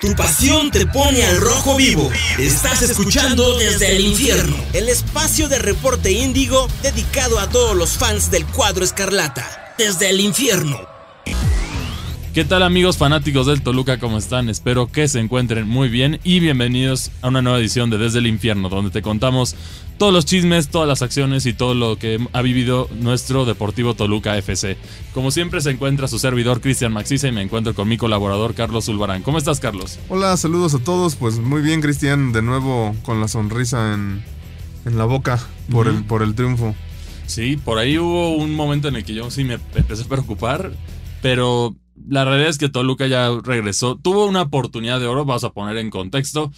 Tu pasión te pone al rojo vivo. Estás escuchando desde el infierno. El espacio de reporte índigo dedicado a todos los fans del cuadro escarlata. Desde el infierno. ¿Qué tal amigos fanáticos del Toluca? ¿Cómo están? Espero que se encuentren muy bien y bienvenidos a una nueva edición de Desde el Infierno, donde te contamos todos los chismes, todas las acciones y todo lo que ha vivido nuestro Deportivo Toluca FC. Como siempre se encuentra su servidor Cristian Maxisa y me encuentro con mi colaborador Carlos Zulbarán. ¿Cómo estás Carlos? Hola, saludos a todos. Pues muy bien Cristian, de nuevo con la sonrisa en, en la boca por, el, por el triunfo. Sí, por ahí hubo un momento en el que yo sí me empecé a preocupar, pero la realidad es que Toluca ya regresó. Tuvo una oportunidad de oro, vamos a poner en contexto.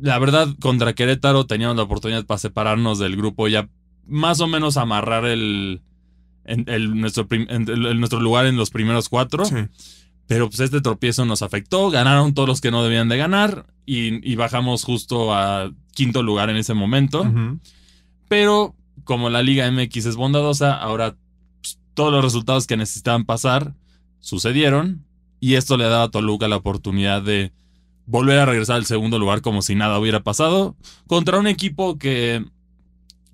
La verdad, contra Querétaro teníamos la oportunidad para separarnos del grupo, ya más o menos amarrar el, nuestro, nuestro, lugar en los primeros cuatro. Pero pues este tropiezo nos afectó, ganaron todos los que no debían de ganar y, bajamos justo a quinto lugar en ese momento. Pero como la Liga MX es bondadosa, ahora pues, todos los resultados que necesitaban pasar sucedieron y esto le daba a Toluca la oportunidad de volver a regresar al segundo lugar como si nada hubiera pasado contra un equipo que,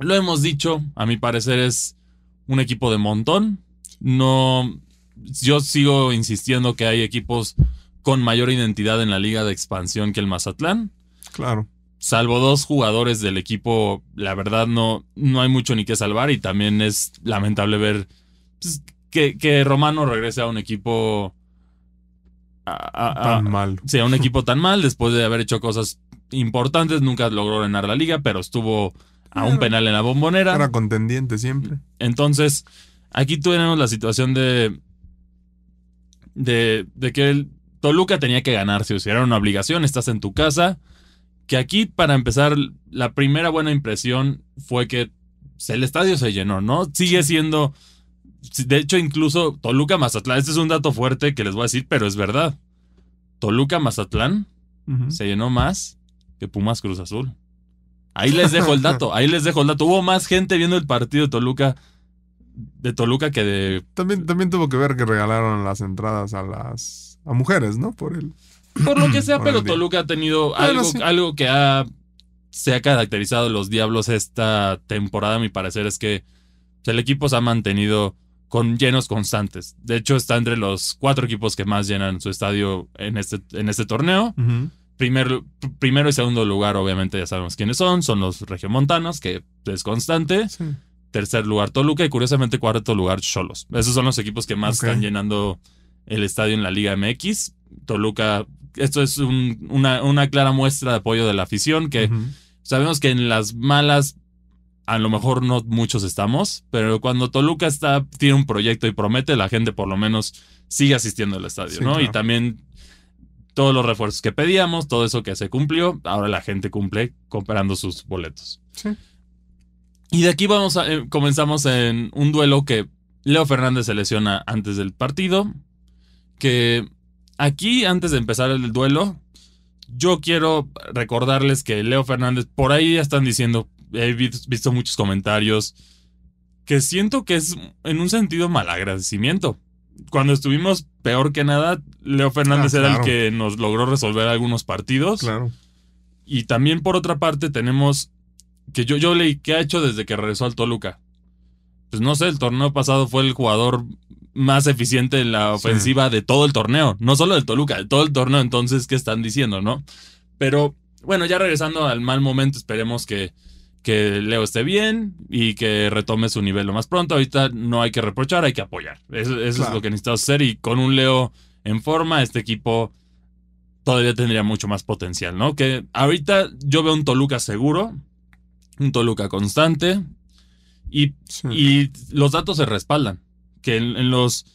lo hemos dicho, a mi parecer es un equipo de montón. No, yo sigo insistiendo que hay equipos con mayor identidad en la liga de expansión que el Mazatlán. Claro. Salvo dos jugadores del equipo, la verdad no, no hay mucho ni que salvar y también es lamentable ver pues, que, Romano regrese a un equipo. tan mal. Sí, a un equipo tan mal después de haber hecho cosas importantes. Nunca logró ganar la liga, pero estuvo a un penal en la bombonera. Era contendiente siempre. Entonces, aquí tenemos la situación de. de, de que el Toluca tenía que ganarse. O sea, era una obligación, estás en tu casa. Que aquí, para empezar, la primera buena impresión fue que el estadio se llenó, ¿no? Sigue siendo de hecho, incluso Toluca Mazatlán, este es un dato fuerte que les voy a decir, pero es verdad. Toluca Mazatlán se llenó más que Pumas Cruz Azul. Ahí les dejo el dato, ahí les dejo el dato. Hubo más gente viendo el partido de Toluca de Toluca que de También también tuvo que ver que regalaron las entradas a las a mujeres, ¿no? Por el Por lo que sea, pero Toluca ha tenido algo, algo que ha se ha caracterizado los Diablos esta temporada, a mi parecer, es que el equipo se ha mantenido con llenos constantes. De hecho, está entre los cuatro equipos que más llenan su estadio en este, en este torneo. primero, primero y segundo lugar, obviamente, ya sabemos quiénes son. Son los regiomontanos, que es constante. Tercer lugar, Toluca. Y curiosamente, cuarto lugar, Cholos. Esos son los equipos que más están llenando el estadio en la Liga MX. Toluca, esto es una, una, clara muestra de apoyo de la afición, que sabemos que en las malas a lo mejor no muchos estamos, pero cuando Toluca está, tiene un proyecto y promete, la gente por lo menos sigue asistiendo al estadio, ¿no? Y también todos los refuerzos que pedíamos, todo eso que se cumplió, ahora la gente cumple comprando sus boletos. Sí. Y de aquí vamos a, eh, comenzamos en un duelo que Leo Fernández se lesiona antes del partido, que aquí, antes de empezar el duelo, yo quiero recordarles que Leo Fernández, por ahí ya están diciendo, he visto muchos comentarios que siento que es en un sentido malagradecimiento. Cuando estuvimos peor que nada, Leo Fernández ah, era el que nos logró resolver algunos partidos. Claro. Y también por otra parte tenemos que yo, yo leí que ha hecho desde que regresó al Toluca. Pues no sé, el torneo pasado fue el jugador más eficiente en la ofensiva de todo el torneo. No solo del Toluca, de todo el torneo. Entonces, ¿qué están diciendo, no? Pero bueno, ya regresando al mal momento, esperemos que, que Leo esté bien y que retome su nivel lo más pronto. Ahorita no hay que reprochar, hay que apoyar. Eso, es lo que necesitamos hacer y con un Leo en forma, este equipo todavía tendría mucho más potencial, ¿no? Que ahorita yo veo un Toluca seguro, un Toluca constante y, y los datos se respaldan. Que en, los,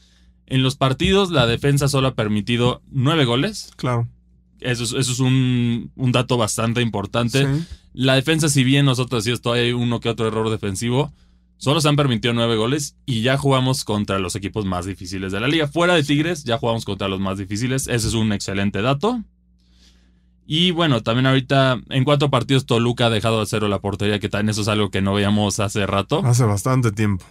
en los partidos la defensa solo ha permitido nueve goles. Claro. Eso es, eso es un, un dato bastante importante. Sí la defensa, si bien nosotros sí esto hay uno que otro error defensivo, solo se han permitido nueve goles y ya jugamos contra los equipos más difíciles de la liga. Fuera de Tigres, ya jugamos contra los más difíciles. Ese es un excelente dato. Y bueno, también ahorita en cuatro partidos Toluca ha dejado de cero la portería, que también eso es algo que no veíamos hace rato. Hace bastante tiempo.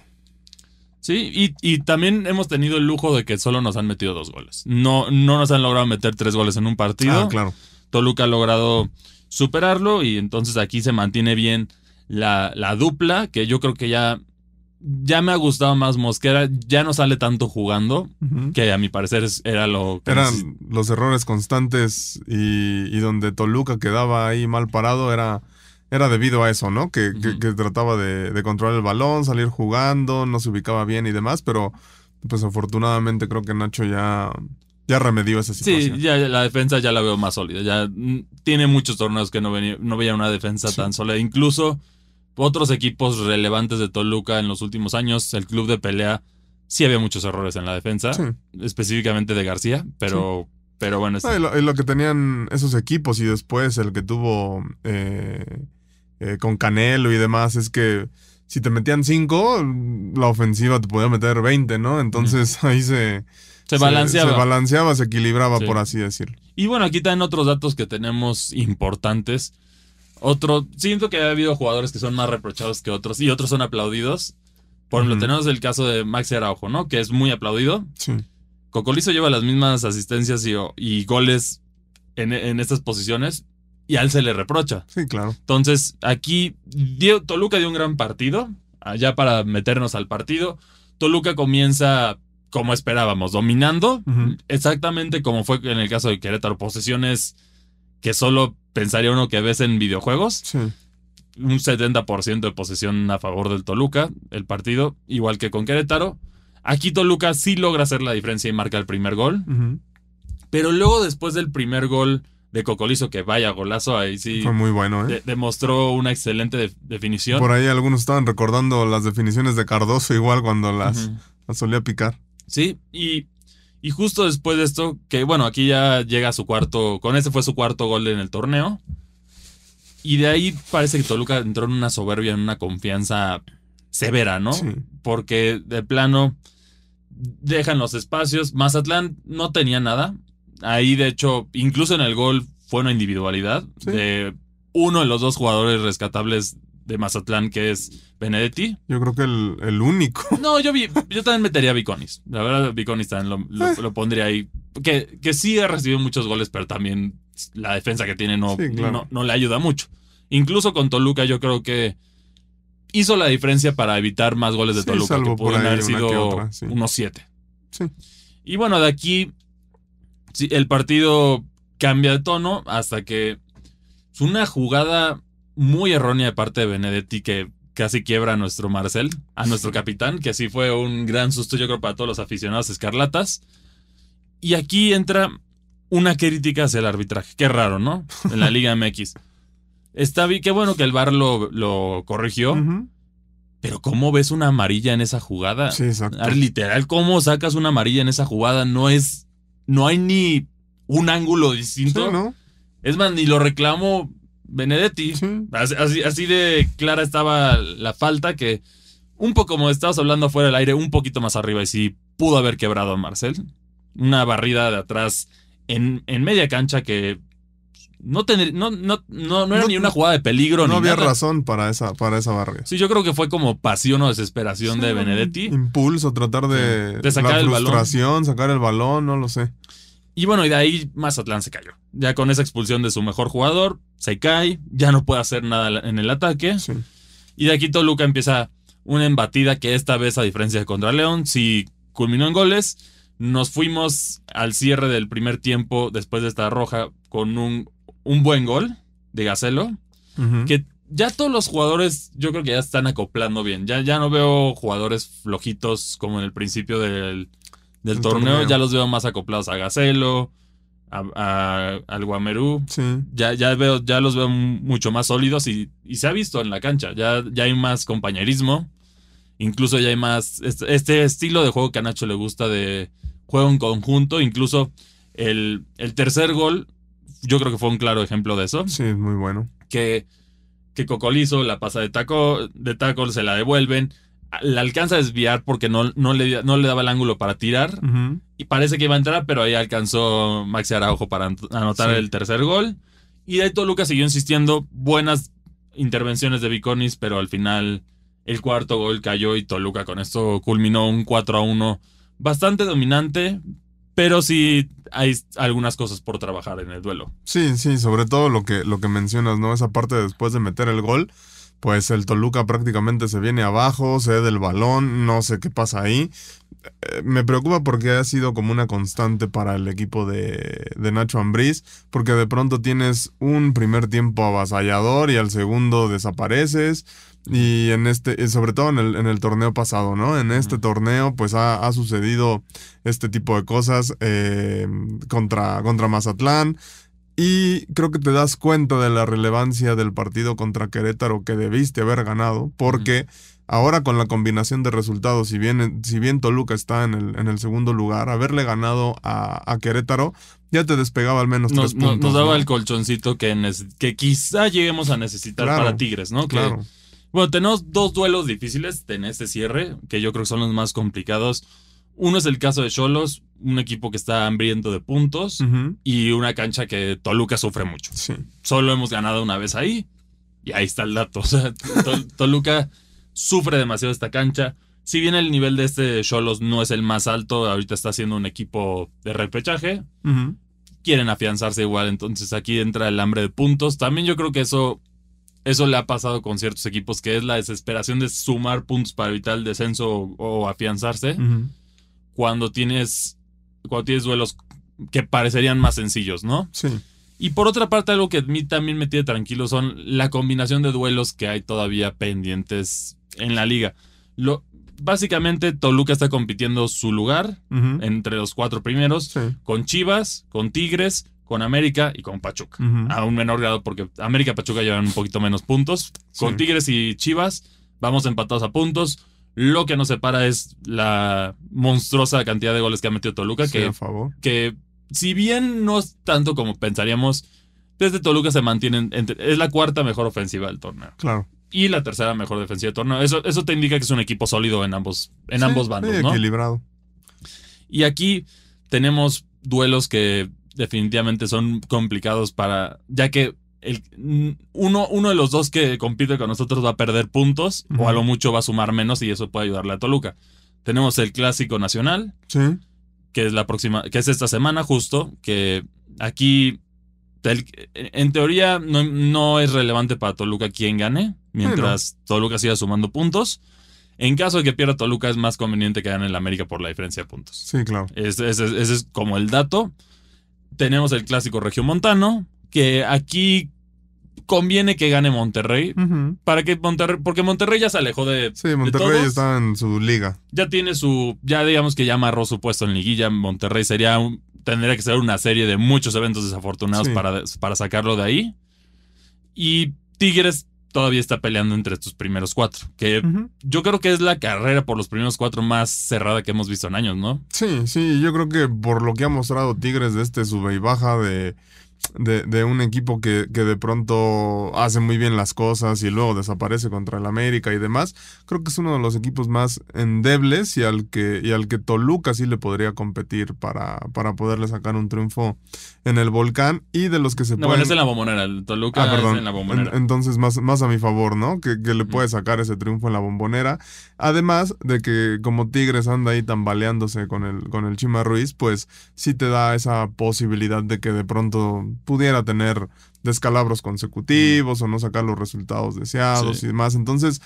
Sí, y, también hemos tenido el lujo de que solo nos han metido dos goles. No, no nos han logrado meter tres goles en un partido. Ah, claro. Toluca ha logrado superarlo y entonces aquí se mantiene bien la, la dupla, que yo creo que ya, ya me ha gustado más Mosquera, ya no sale tanto jugando, que a mi parecer era lo que... Eran los errores constantes y, y donde Toluca quedaba ahí mal parado era era debido a eso, ¿no? Que, que, trataba de, de, controlar el balón, salir jugando, no se ubicaba bien y demás, pero pues afortunadamente creo que Nacho ya, ya remedió esa situación. Sí, ya la defensa ya la veo más sólida. Ya tiene muchos torneos que no, venía, no veía una defensa tan sólida. Incluso otros equipos relevantes de Toluca en los últimos años, el club de pelea, sí había muchos errores en la defensa, específicamente de García, pero... Pero bueno, es... lo, lo, que tenían esos equipos y después el que tuvo eh, eh, con Canelo y demás, es que si te metían 5, la ofensiva te podía meter 20, ¿no? Entonces ahí se... Se balanceaba. Se, balanceaba, se equilibraba, por así decirlo. Y bueno, aquí están otros datos que tenemos importantes. Otro, siento que ha habido jugadores que son más reprochados que otros y otros son aplaudidos. Por ejemplo, tenemos el caso de Maxi Araujo, ¿no? Que es muy aplaudido. Sí. Cocolizo lleva las mismas asistencias y, y goles en, en, estas posiciones, y a él se le reprocha. Sí, claro. Entonces, aquí Toluca dio un gran partido, allá para meternos al partido. Toluca comienza como esperábamos, dominando, exactamente como fue en el caso de Querétaro, posesiones que solo pensaría uno que ves en videojuegos. Sí. Un 70% de posesión a favor del Toluca, el partido, igual que con Querétaro. Aquí Toluca sí logra hacer la diferencia y marca el primer gol. Pero luego, después del primer gol, de Cocolizo, que vaya golazo, ahí sí. Fue muy bueno, ¿eh? demostró una excelente definición. Por ahí algunos estaban recordando las definiciones de Cardoso igual cuando las, solía picar. Sí, y, y, justo después de esto, que bueno, aquí ya llega su cuarto, con ese fue su cuarto gol en el torneo. Y de ahí parece que Toluca entró en una soberbia, en una confianza severa, ¿no? Sí. Porque de plano dejan los espacios. Mazatlán no tenía nada. Ahí, de hecho, incluso en el gol fue una individualidad de uno de los dos jugadores rescatables de Mazatlán, que es Benedetti. Yo creo que el, único. No, yo vi, yo también metería a Viconis. La verdad, Viconis también eh. lo, pondría ahí. Que, que sí ha recibido muchos goles, pero también la defensa que tiene no, no, le ayuda mucho. Incluso con Toluca, yo creo que hizo la diferencia para evitar más goles de Toluca, que pudieron haber sido unos siete. Sí. Y bueno, de aquí el partido cambia de tono hasta que es una jugada muy errónea de parte de Benedetti que casi quiebra a nuestro Marcel, a nuestro capitán, que así fue un gran susto yo creo para todos los aficionados escarlatas. Y aquí entra una crítica hacia el arbitraje. Qué raro, ¿no? En la Liga MX. Está bien, qué bueno que el VAR lo, lo corrigió. Pero ¿cómo ves una amarilla en esa jugada? Sí, exacto. Literal, ¿cómo sacas una amarilla en esa jugada? No es no hay ni un ángulo distinto. ¿no? Es más, ni lo reclamo Benedetti. Así, de clara estaba la falta que un poco como estabas hablando fuera del aire, un poquito más arriba y sí pudo haber quebrado a Marcel. Una barrida de atrás en, en media cancha que no, no, no, no, era ni una jugada de peligro. No había razón para esa, para esa barrida. Sí, yo creo que fue como pasión o desesperación de Benedetti. Impulso, tratar de, de sacar el balón. sacar el balón, no lo sé. Y bueno, y de ahí Mazatlán se cayó. Ya con esa expulsión de su mejor jugador, se cae, ya no puede hacer nada en el ataque. Y de aquí Toluca empieza una embatida que esta vez, a diferencia de contra León, sí culminó en goles. Nos fuimos al cierre del primer tiempo después de esta roja con un un buen gol de Gacelo, que ya todos los jugadores yo creo que ya están acoplando bien. Ya, ya no veo jugadores flojitos como en el principio del, torneo. Ya los veo más acoplados a Gacelo, a, al Guamerú. Ya, ya, veo, ya los veo mucho más sólidos y, se ha visto en la cancha. Ya, ya hay más compañerismo. Incluso ya hay más. Este, este, estilo de juego que a Nacho le gusta de juego en conjunto. Incluso el, el tercer gol yo creo que fue un claro ejemplo de eso. Sí, muy bueno. Que, que Cocolizo la pasa de taco, de taco, se la devuelven. La alcanza a desviar porque no, no, le, no le daba el ángulo para tirar. Y parece que iba a entrar, pero ahí alcanzó Maxi Araujo para anotar el tercer gol. Y de ahí Toluca siguió insistiendo. Buenas intervenciones de Viconis, pero al final El cuarto gol cayó y Toluca con esto culminó un 4 a 1 bastante dominante, pero sí hay algunas cosas por trabajar en el duelo. Sí, sí, sobre todo lo que, lo que mencionas, ¿no? Esa parte después de meter el gol, pues el Toluca prácticamente se viene abajo, se el balón, no sé qué pasa ahí. Eh, me preocupa porque ha sido como una constante para el equipo de, de Nacho Ambriz, porque de pronto tienes un primer tiempo avasallador y al segundo desapareces. Y en este, sobre todo en el, en el torneo pasado, ¿no? En este torneo, pues ha, sucedido este tipo de cosas eh, contra, contra Mazatlán. Y creo que te das cuenta de la relevancia del partido contra Querétaro que debiste haber ganado, porque ahora con la combinación de resultados, si bien, si bien Toluca está en el, en el segundo lugar, haberle ganado a, Querétaro ya te despegaba al menos nos, tres puntos. Nos daba el colchoncito que, que quizá lleguemos a necesitar para Tigres, ¿no? claro. Bueno, tenemos dos duelos difíciles en este cierre, que yo creo que son los más complicados. Uno es el caso de Cholos, un equipo que está hambriento de puntos y una cancha que Toluca sufre mucho. Sí. Solo hemos ganado una vez ahí y ahí está el dato. O sea, Toluca sufre demasiado esta cancha. Si bien el nivel de este Cholos no es el más alto, ahorita está siendo un equipo de repechaje. Quieren afianzarse igual, entonces aquí entra el hambre de puntos. También yo creo que eso eso le ha pasado con ciertos equipos, que es la desesperación de sumar puntos para evitar el descenso o, afianzarse. Cuando tienes. Cuando tienes duelos que parecerían más sencillos, ¿no? Sí. Y por otra parte, algo que a mí también me tiene tranquilo son la combinación de duelos que hay todavía pendientes en la liga. Lo, básicamente, Toluca está compitiendo su lugar entre los cuatro primeros con Chivas, con Tigres, con América y con Pachuca. A un menor grado porque América y Pachuca llevan un poquito menos puntos. Con Tigres y Chivas vamos empatados a puntos. Lo que nos separa es la monstruosa cantidad de goles que ha metido Toluca. que, favor. que si bien no es tanto como pensaríamos, desde Toluca se mantienen. es la cuarta mejor ofensiva del torneo. Claro. Y la tercera mejor defensiva del torneo. Eso, eso te indica que es un equipo sólido en ambos, en ambos bandos, ¿no? Equilibrado. Y aquí tenemos duelos que definitivamente son complicados para, ya que el, uno, uno de los dos que compite con nosotros va a perder puntos o a lo mucho va a sumar menos y eso puede ayudarle a Toluca. Tenemos el clásico nacional, sí. que es la próxima, que es esta semana justo, que aquí en teoría no, no, es relevante para Toluca quién gane, mientras Toluca siga sumando puntos. En caso de que pierda Toluca es más conveniente que gane el América por la diferencia de puntos. Sí, claro. Ese, ese es como el dato tenemos el clásico regiomontano, que aquí conviene que gane Monterrey. Para que Monterrey. Porque Monterrey ya se alejó de. Sí, Monterrey está en su liga. Ya tiene su. Ya digamos que ya amarró su puesto en liguilla. Monterrey sería. tendría que ser una serie de muchos eventos desafortunados para, para sacarlo de ahí. Y Tigres todavía está peleando entre estos primeros cuatro. Que yo creo que es la carrera por los primeros cuatro más cerrada que hemos visto en años, ¿no? Sí, sí, yo creo que por lo que ha mostrado Tigres de este sube y baja de de, de, un equipo que, que, de pronto hace muy bien las cosas y luego desaparece contra el América y demás, creo que es uno de los equipos más endebles y al que, y al que Toluca sí le podría competir para, para poderle sacar un triunfo en el volcán y de los que se no, Bueno, es en la bombonera, el Toluca ah, es en la bombonera. entonces, más, más a mi favor, ¿no? Que, que le puede sacar ese triunfo en la bombonera. Además de que como Tigres anda ahí tambaleándose con el, con el Chima Ruiz, pues sí te da esa posibilidad de que de pronto pudiera tener descalabros consecutivos o no sacar los resultados deseados y demás. Entonces,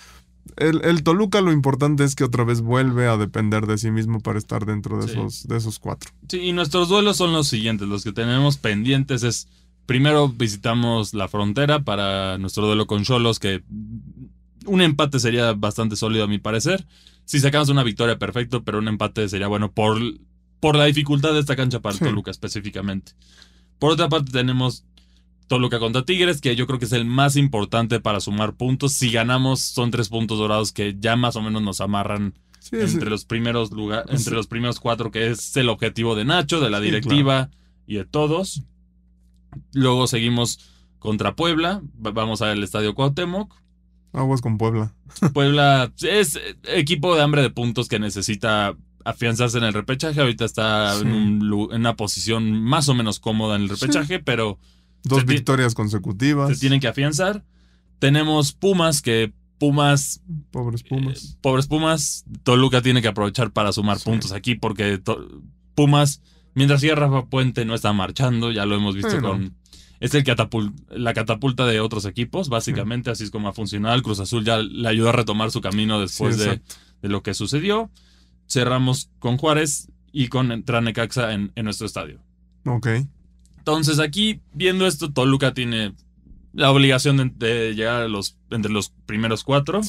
el, Toluca lo importante es que otra vez vuelve a depender de sí mismo para estar dentro de, esos, de esos cuatro. Sí, y nuestros duelos son los siguientes. Los que tenemos pendientes es, primero visitamos la frontera para nuestro duelo con Cholos, que un empate sería bastante sólido a mi parecer. Si sacamos una victoria, perfecto, pero un empate sería bueno por, por la dificultad de esta cancha para Toluca específicamente. Por otra parte, tenemos Toluca contra Tigres, que yo creo que es el más importante para sumar puntos. Si ganamos, son tres puntos dorados que ya más o menos nos amarran entre los primeros lugares, entre los primeros cuatro, que es el objetivo de Nacho, de la directiva y de todos. Luego seguimos contra Puebla. Vamos al estadio Cuauhtémoc. Aguas con Puebla. Puebla es equipo de hambre de puntos que necesita afianzarse en el repechaje. Ahorita está en, una posición más o menos cómoda en el repechaje, pero... Dos victorias consecutivas. Se tienen que afianzar. Tenemos Pumas que Pumas. Pobres Pumas. Eh, pobres Pumas. Toluca tiene que aprovechar para sumar puntos aquí porque Pumas, mientras sigue Rafa Puente, no está marchando. Ya lo hemos visto con. Es el la catapulta de otros equipos, básicamente. Así es como ha funcionado. El Cruz Azul ya le ayudó a retomar su camino después de, lo que sucedió. Cerramos con Juárez y con Tranecaxa en, en nuestro estadio. Ok. Entonces aquí, viendo esto, Toluca tiene la obligación de, llegar a los, entre los primeros cuatro.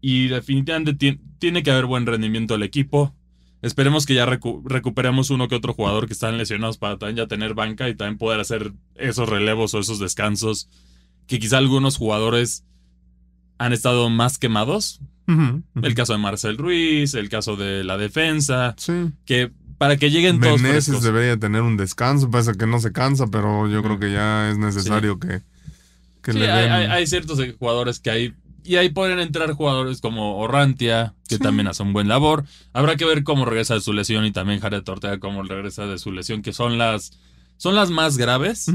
Y definitivamente tiene, que haber buen rendimiento del equipo. Esperemos que ya recuperemos uno que otro jugador que están lesionados para también ya tener banca y también poder hacer esos relevos o esos descansos. Que quizá algunos jugadores han estado más quemados. El caso de Marcel Ruiz, el caso de la defensa. Que para que lleguen todos Meneses debería tener un descanso, pasa que no se cansa, pero yo creo que ya es necesario que sí, hay, ciertos jugadores que hay. Y ahí pueden entrar jugadores como Orrantia, que también hace un buen labor. Habrá que ver cómo regresa de su lesión y también Jared Ortega cómo regresa de su lesión, que son las, son las más graves.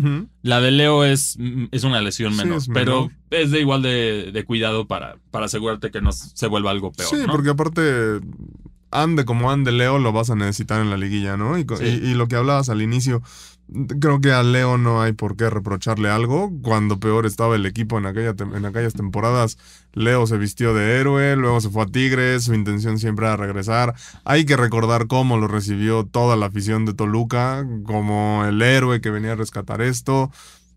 La de Leo es, es una lesión menor, pero es de igual de, cuidado para, para asegurarte que no se vuelva algo peor. Sí, porque aparte ande como ande Leo, lo vas a necesitar en la liguilla, ¿no? y, lo que hablabas al inicio, Creo que a Leo no hay por qué reprocharle algo. Cuando peor estaba el equipo en, aquella en aquellas temporadas, Leo se vistió de héroe, luego se fue a Tigres, su intención siempre era regresar. Hay que recordar cómo lo recibió toda la afición de Toluca, como el héroe que venía a rescatar esto.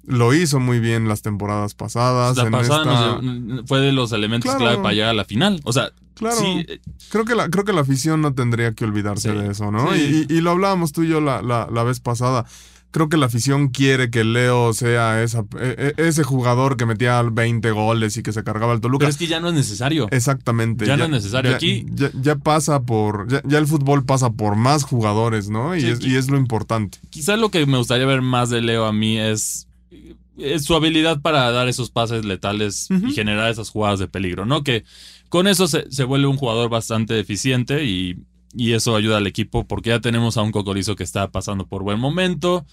Lo hizo muy bien las temporadas pasadas. La pasada fue de los elementos clave para llegar a la final. O sea, Claro. Eh, creo, que la, creo que la afición no tendría que olvidarse de eso, ¿no? Y, y, lo hablábamos tú y yo la, la, la vez pasada creo que la afición quiere que Leo sea esa, e, e, ese jugador que metía 20 goles y que se cargaba el Toluca. Pero es que ya no es necesario. Exactamente. Ya, no es necesario. Aquí. Ya, pasa por. Ya, el fútbol pasa por más jugadores, ¿no? Y, es, lo importante. Quizás lo que me gustaría ver más de Leo a mí es. es su habilidad para dar esos pases letales y generar esas jugadas de peligro, ¿no? Que con eso se, se vuelve un jugador bastante eficiente y y eso ayuda al equipo porque ya tenemos a un Cocorizo que está pasando por buen momento.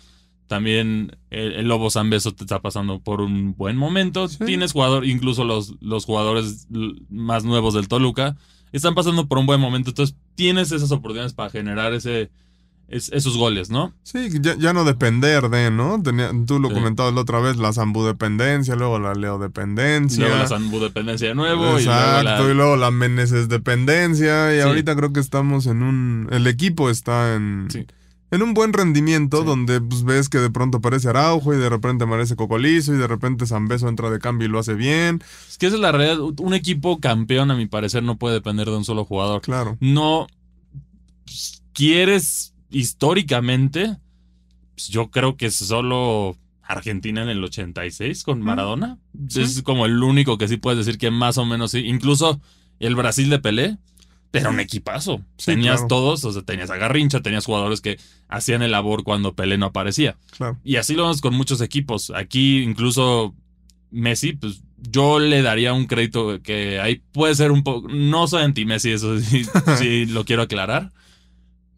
También el, Lobo Zambeso te está pasando por un buen momento. Tienes jugador, incluso los, los jugadores más nuevos del Toluca están pasando por un buen momento. Entonces tienes esas oportunidades para generar ese, esos goles, ¿no? Sí, ya, no depender de, ¿no? Tenía, tú lo comentabas la otra vez, la Zambú dependencia, luego la Leo dependencia. Luego la Zambú dependencia de nuevo. Exacto, y luego la, Meneses dependencia. Y ahorita creo que estamos en un. El equipo está en. En un buen rendimiento donde pues, ves que de pronto aparece Araujo y de repente aparece Cocolizo y de repente Zambeso entra de cambio y lo hace bien. Es que esa es la realidad. Un equipo campeón, a mi parecer, no puede depender de un solo jugador. Claro. No quieres históricamente, pues, yo creo que solo Argentina en el 86 con Maradona. Es como el único que sí puedes decir que más o menos sí. Incluso el Brasil de Pelé era un equipazo. tenías todos, o sea, tenías a Garrincha, tenías jugadores que hacían el labor cuando Pelé no aparecía. Y así lo vemos con muchos equipos. Aquí incluso Messi, pues yo le daría un crédito que ahí puede ser un poco, no soy anti Messi, eso sí, sí lo quiero aclarar,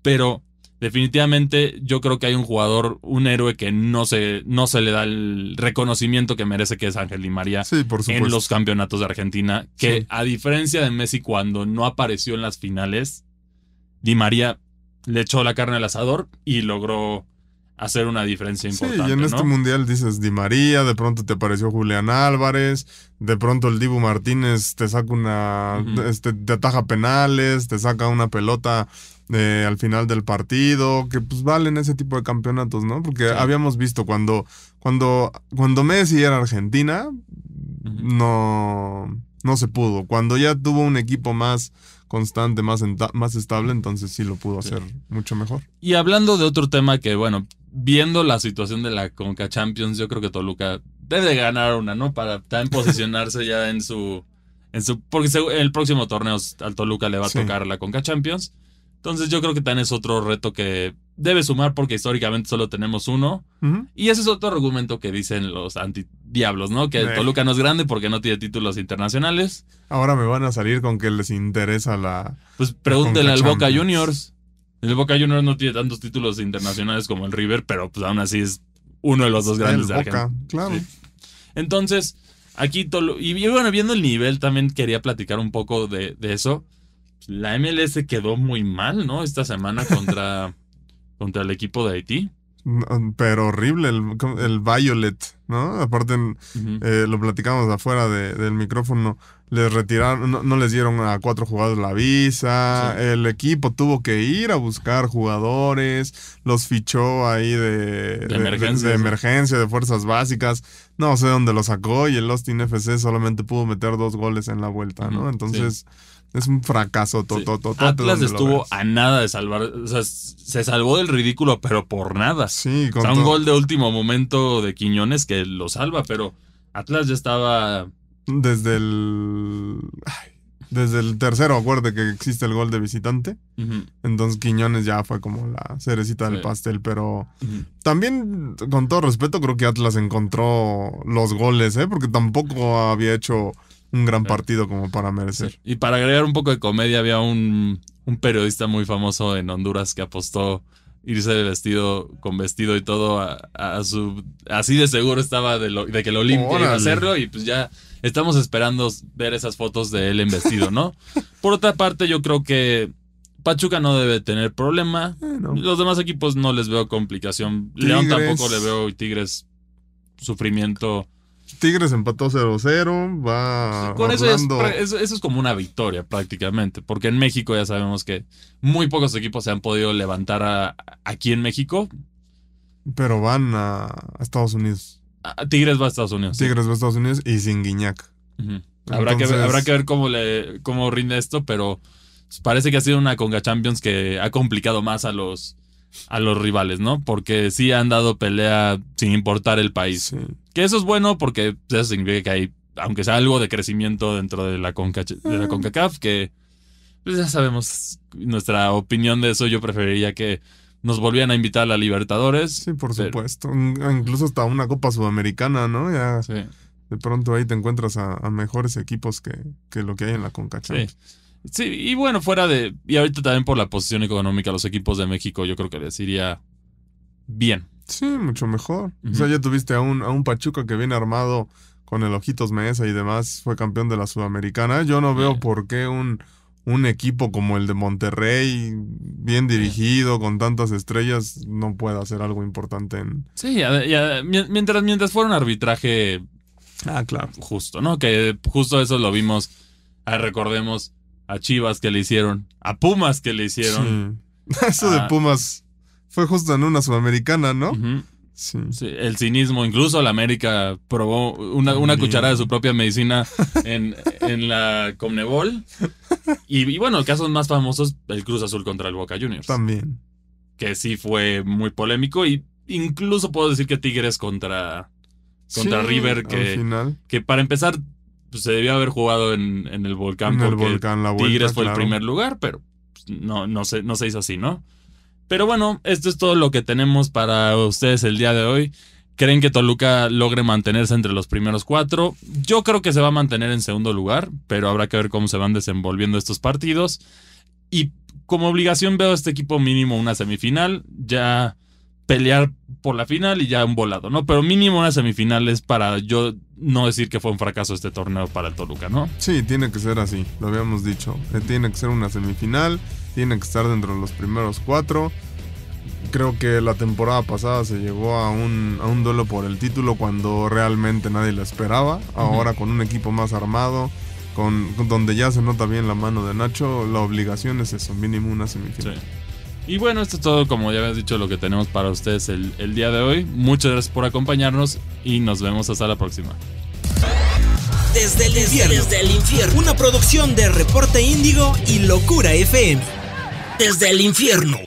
pero definitivamente yo creo que hay un jugador, un héroe que no se, no se le da el reconocimiento que merece, que es Ángel Di María en los campeonatos de Argentina. Que a diferencia de Messi, cuando no apareció en las finales, Di María le echó la carne al asador y logró hacer una diferencia importante. Sí, y en este mundial dices Di María, de pronto te apareció Julián Álvarez, de pronto el Dibu Martínez te saca una, este, te ataja penales, te saca una pelota eh, al final del partido, que pues valen ese tipo de campeonatos, ¿no? Porque habíamos visto cuando, cuando, cuando Messi era Argentina, no, no se pudo. Cuando ya tuvo un equipo más constante, más, más estable, entonces sí lo pudo hacer mucho mejor. Y hablando de otro tema que, bueno, viendo la situación de la Conca Champions, yo creo que Toluca debe ganar una, ¿no? Para también posicionarse ya en su, en su. Porque el próximo torneo al Toluca le va a tocar la Conca Champions. Entonces yo creo que también es otro reto que debe sumar porque históricamente solo tenemos uno. Y ese es otro argumento que dicen los antidiablos, ¿no? Que el Toluca no es grande porque no tiene títulos internacionales. Ahora me van a salir con que les interesa la... Pues pregúntele al Boca Juniors. El Boca Juniors no tiene tantos títulos internacionales como el River, pero pues aún así es uno de los dos grandes de Boca, Claro. Entonces, Aquí, y bueno, viendo el nivel, también quería platicar un poco de, eso. La MLS quedó muy mal, ¿no? Esta semana contra, contra el equipo de Haití. Pero horrible el, el Violet, ¿no? Aparte, eh, lo platicamos afuera del micrófono. Les retiraron, no, les dieron a cuatro jugadores la visa, el equipo tuvo que ir a buscar jugadores, los fichó ahí de, de, emergencia, de, fuerzas básicas, no sé dónde lo sacó y el Austin FC solamente pudo meter dos goles en la vuelta, ¿no? Entonces... Es un fracaso. Atlas estuvo a nada de salvar. O sea, se salvó del ridículo, pero por nada. Sí, con o sea, un gol de último momento de Quiñones que lo salva, pero Atlas ya estaba desde el. desde el tercero, acuerde que existe el gol de visitante. Entonces Quiñones ya fue como la cerecita del pastel. Pero también, con todo respeto, creo que Atlas encontró los goles, ¿eh? Porque tampoco había hecho un gran partido como para merecer. Y para agregar un poco de comedia, había un, un periodista muy famoso en Honduras que apostó irse vestido con vestido y todo a, su así de seguro estaba de, lo, de que lo limpia iba a hacerlo y pues ya estamos esperando ver esas fotos de él en vestido, ¿no? Por otra parte, yo creo que Pachuca no debe tener problema. Eh, Los demás equipos no les veo complicación. León tampoco le veo Tigres sufrimiento. Tigres empató 0-0, va. con eso eso es, como una victoria prácticamente, porque en México ya sabemos que muy pocos equipos se han podido levantar aquí en México. Pero van a Estados Unidos. Tigres va a Estados Unidos. Tigres va a Estados Unidos y sin Guiñac. habrá, que ver, habrá que ver cómo, le, cómo rinde esto, pero parece que ha sido una Conga Champions que ha complicado más a los, a los rivales, ¿no? Porque sí han dado pelea sin importar el país. Que eso es bueno porque eso significa que hay, aunque sea algo de crecimiento dentro de la, Conca, de la ah. CONCACAF, que pues ya sabemos nuestra opinión de eso. Yo preferiría que nos volvían a invitar a la Libertadores. Sí, por supuesto. Incluso hasta una Copa Sudamericana, ¿no? Ya de pronto ahí te encuentras a, mejores equipos que, que, lo que hay en la Conca sí. Sí. y bueno, fuera de... Y ahorita también por la posición económica, los equipos de México yo creo que les iría bien. Sí, mucho mejor. O sea, ya tuviste a un, a un Pachuca que viene armado con el Ojitos Mesa y demás, fue campeón de la Sudamericana. Yo no veo por qué un un equipo como el de Monterrey, bien dirigido, con tantas estrellas, no puede hacer algo importante en. Sí, mientras, mientras fuera un arbitraje. Ah, claro. Justo, ¿no? Que justo eso lo vimos. Ah, recordemos a Chivas que le hicieron, a Pumas que le hicieron. Eso de Pumas fue justo en una sudamericana, ¿no? Sí. el cinismo, incluso la América probó una, una cucharada de su propia medicina en, en la Comnebol. Y, y, bueno, casos más famosos, el Cruz Azul contra el Boca Juniors. También. Que sí fue muy polémico. Y incluso puedo decir que Tigres contra, contra River, que, que para empezar pues, se debió haber jugado en, en el volcán. En el volcán, la vuelta, Tigres fue el primer lugar, pero pues, no, no, se, no se hizo así, ¿no? Pero bueno, esto es todo lo que tenemos para ustedes el día de hoy. ¿Creen que Toluca logre mantenerse entre los primeros cuatro? Yo creo que se va a mantener en segundo lugar, pero habrá que ver cómo se van desenvolviendo estos partidos. Y como obligación veo a este equipo mínimo una semifinal, ya pelear por la final y ya un volado, ¿no? Pero mínimo una semifinal es para yo no decir que fue un fracaso este torneo para el Toluca, ¿no? Sí, tiene que ser así, lo habíamos dicho. Eh, tiene que ser una semifinal tiene que estar dentro de los primeros cuatro. Creo que la temporada pasada se llegó a un, a un duelo por el título cuando realmente nadie lo esperaba. Ahora con un equipo más armado, con, donde ya se nota bien la mano de Nacho, la obligación es eso, mínimo una semifinal. Y bueno, esto es todo, como ya habías dicho, lo que tenemos para ustedes el, el día de hoy. Muchas gracias por acompañarnos y nos vemos hasta la próxima. Desde el infierno. Desde el infierno. Una producción de Reporte Índigo y Locura FM desde el infierno.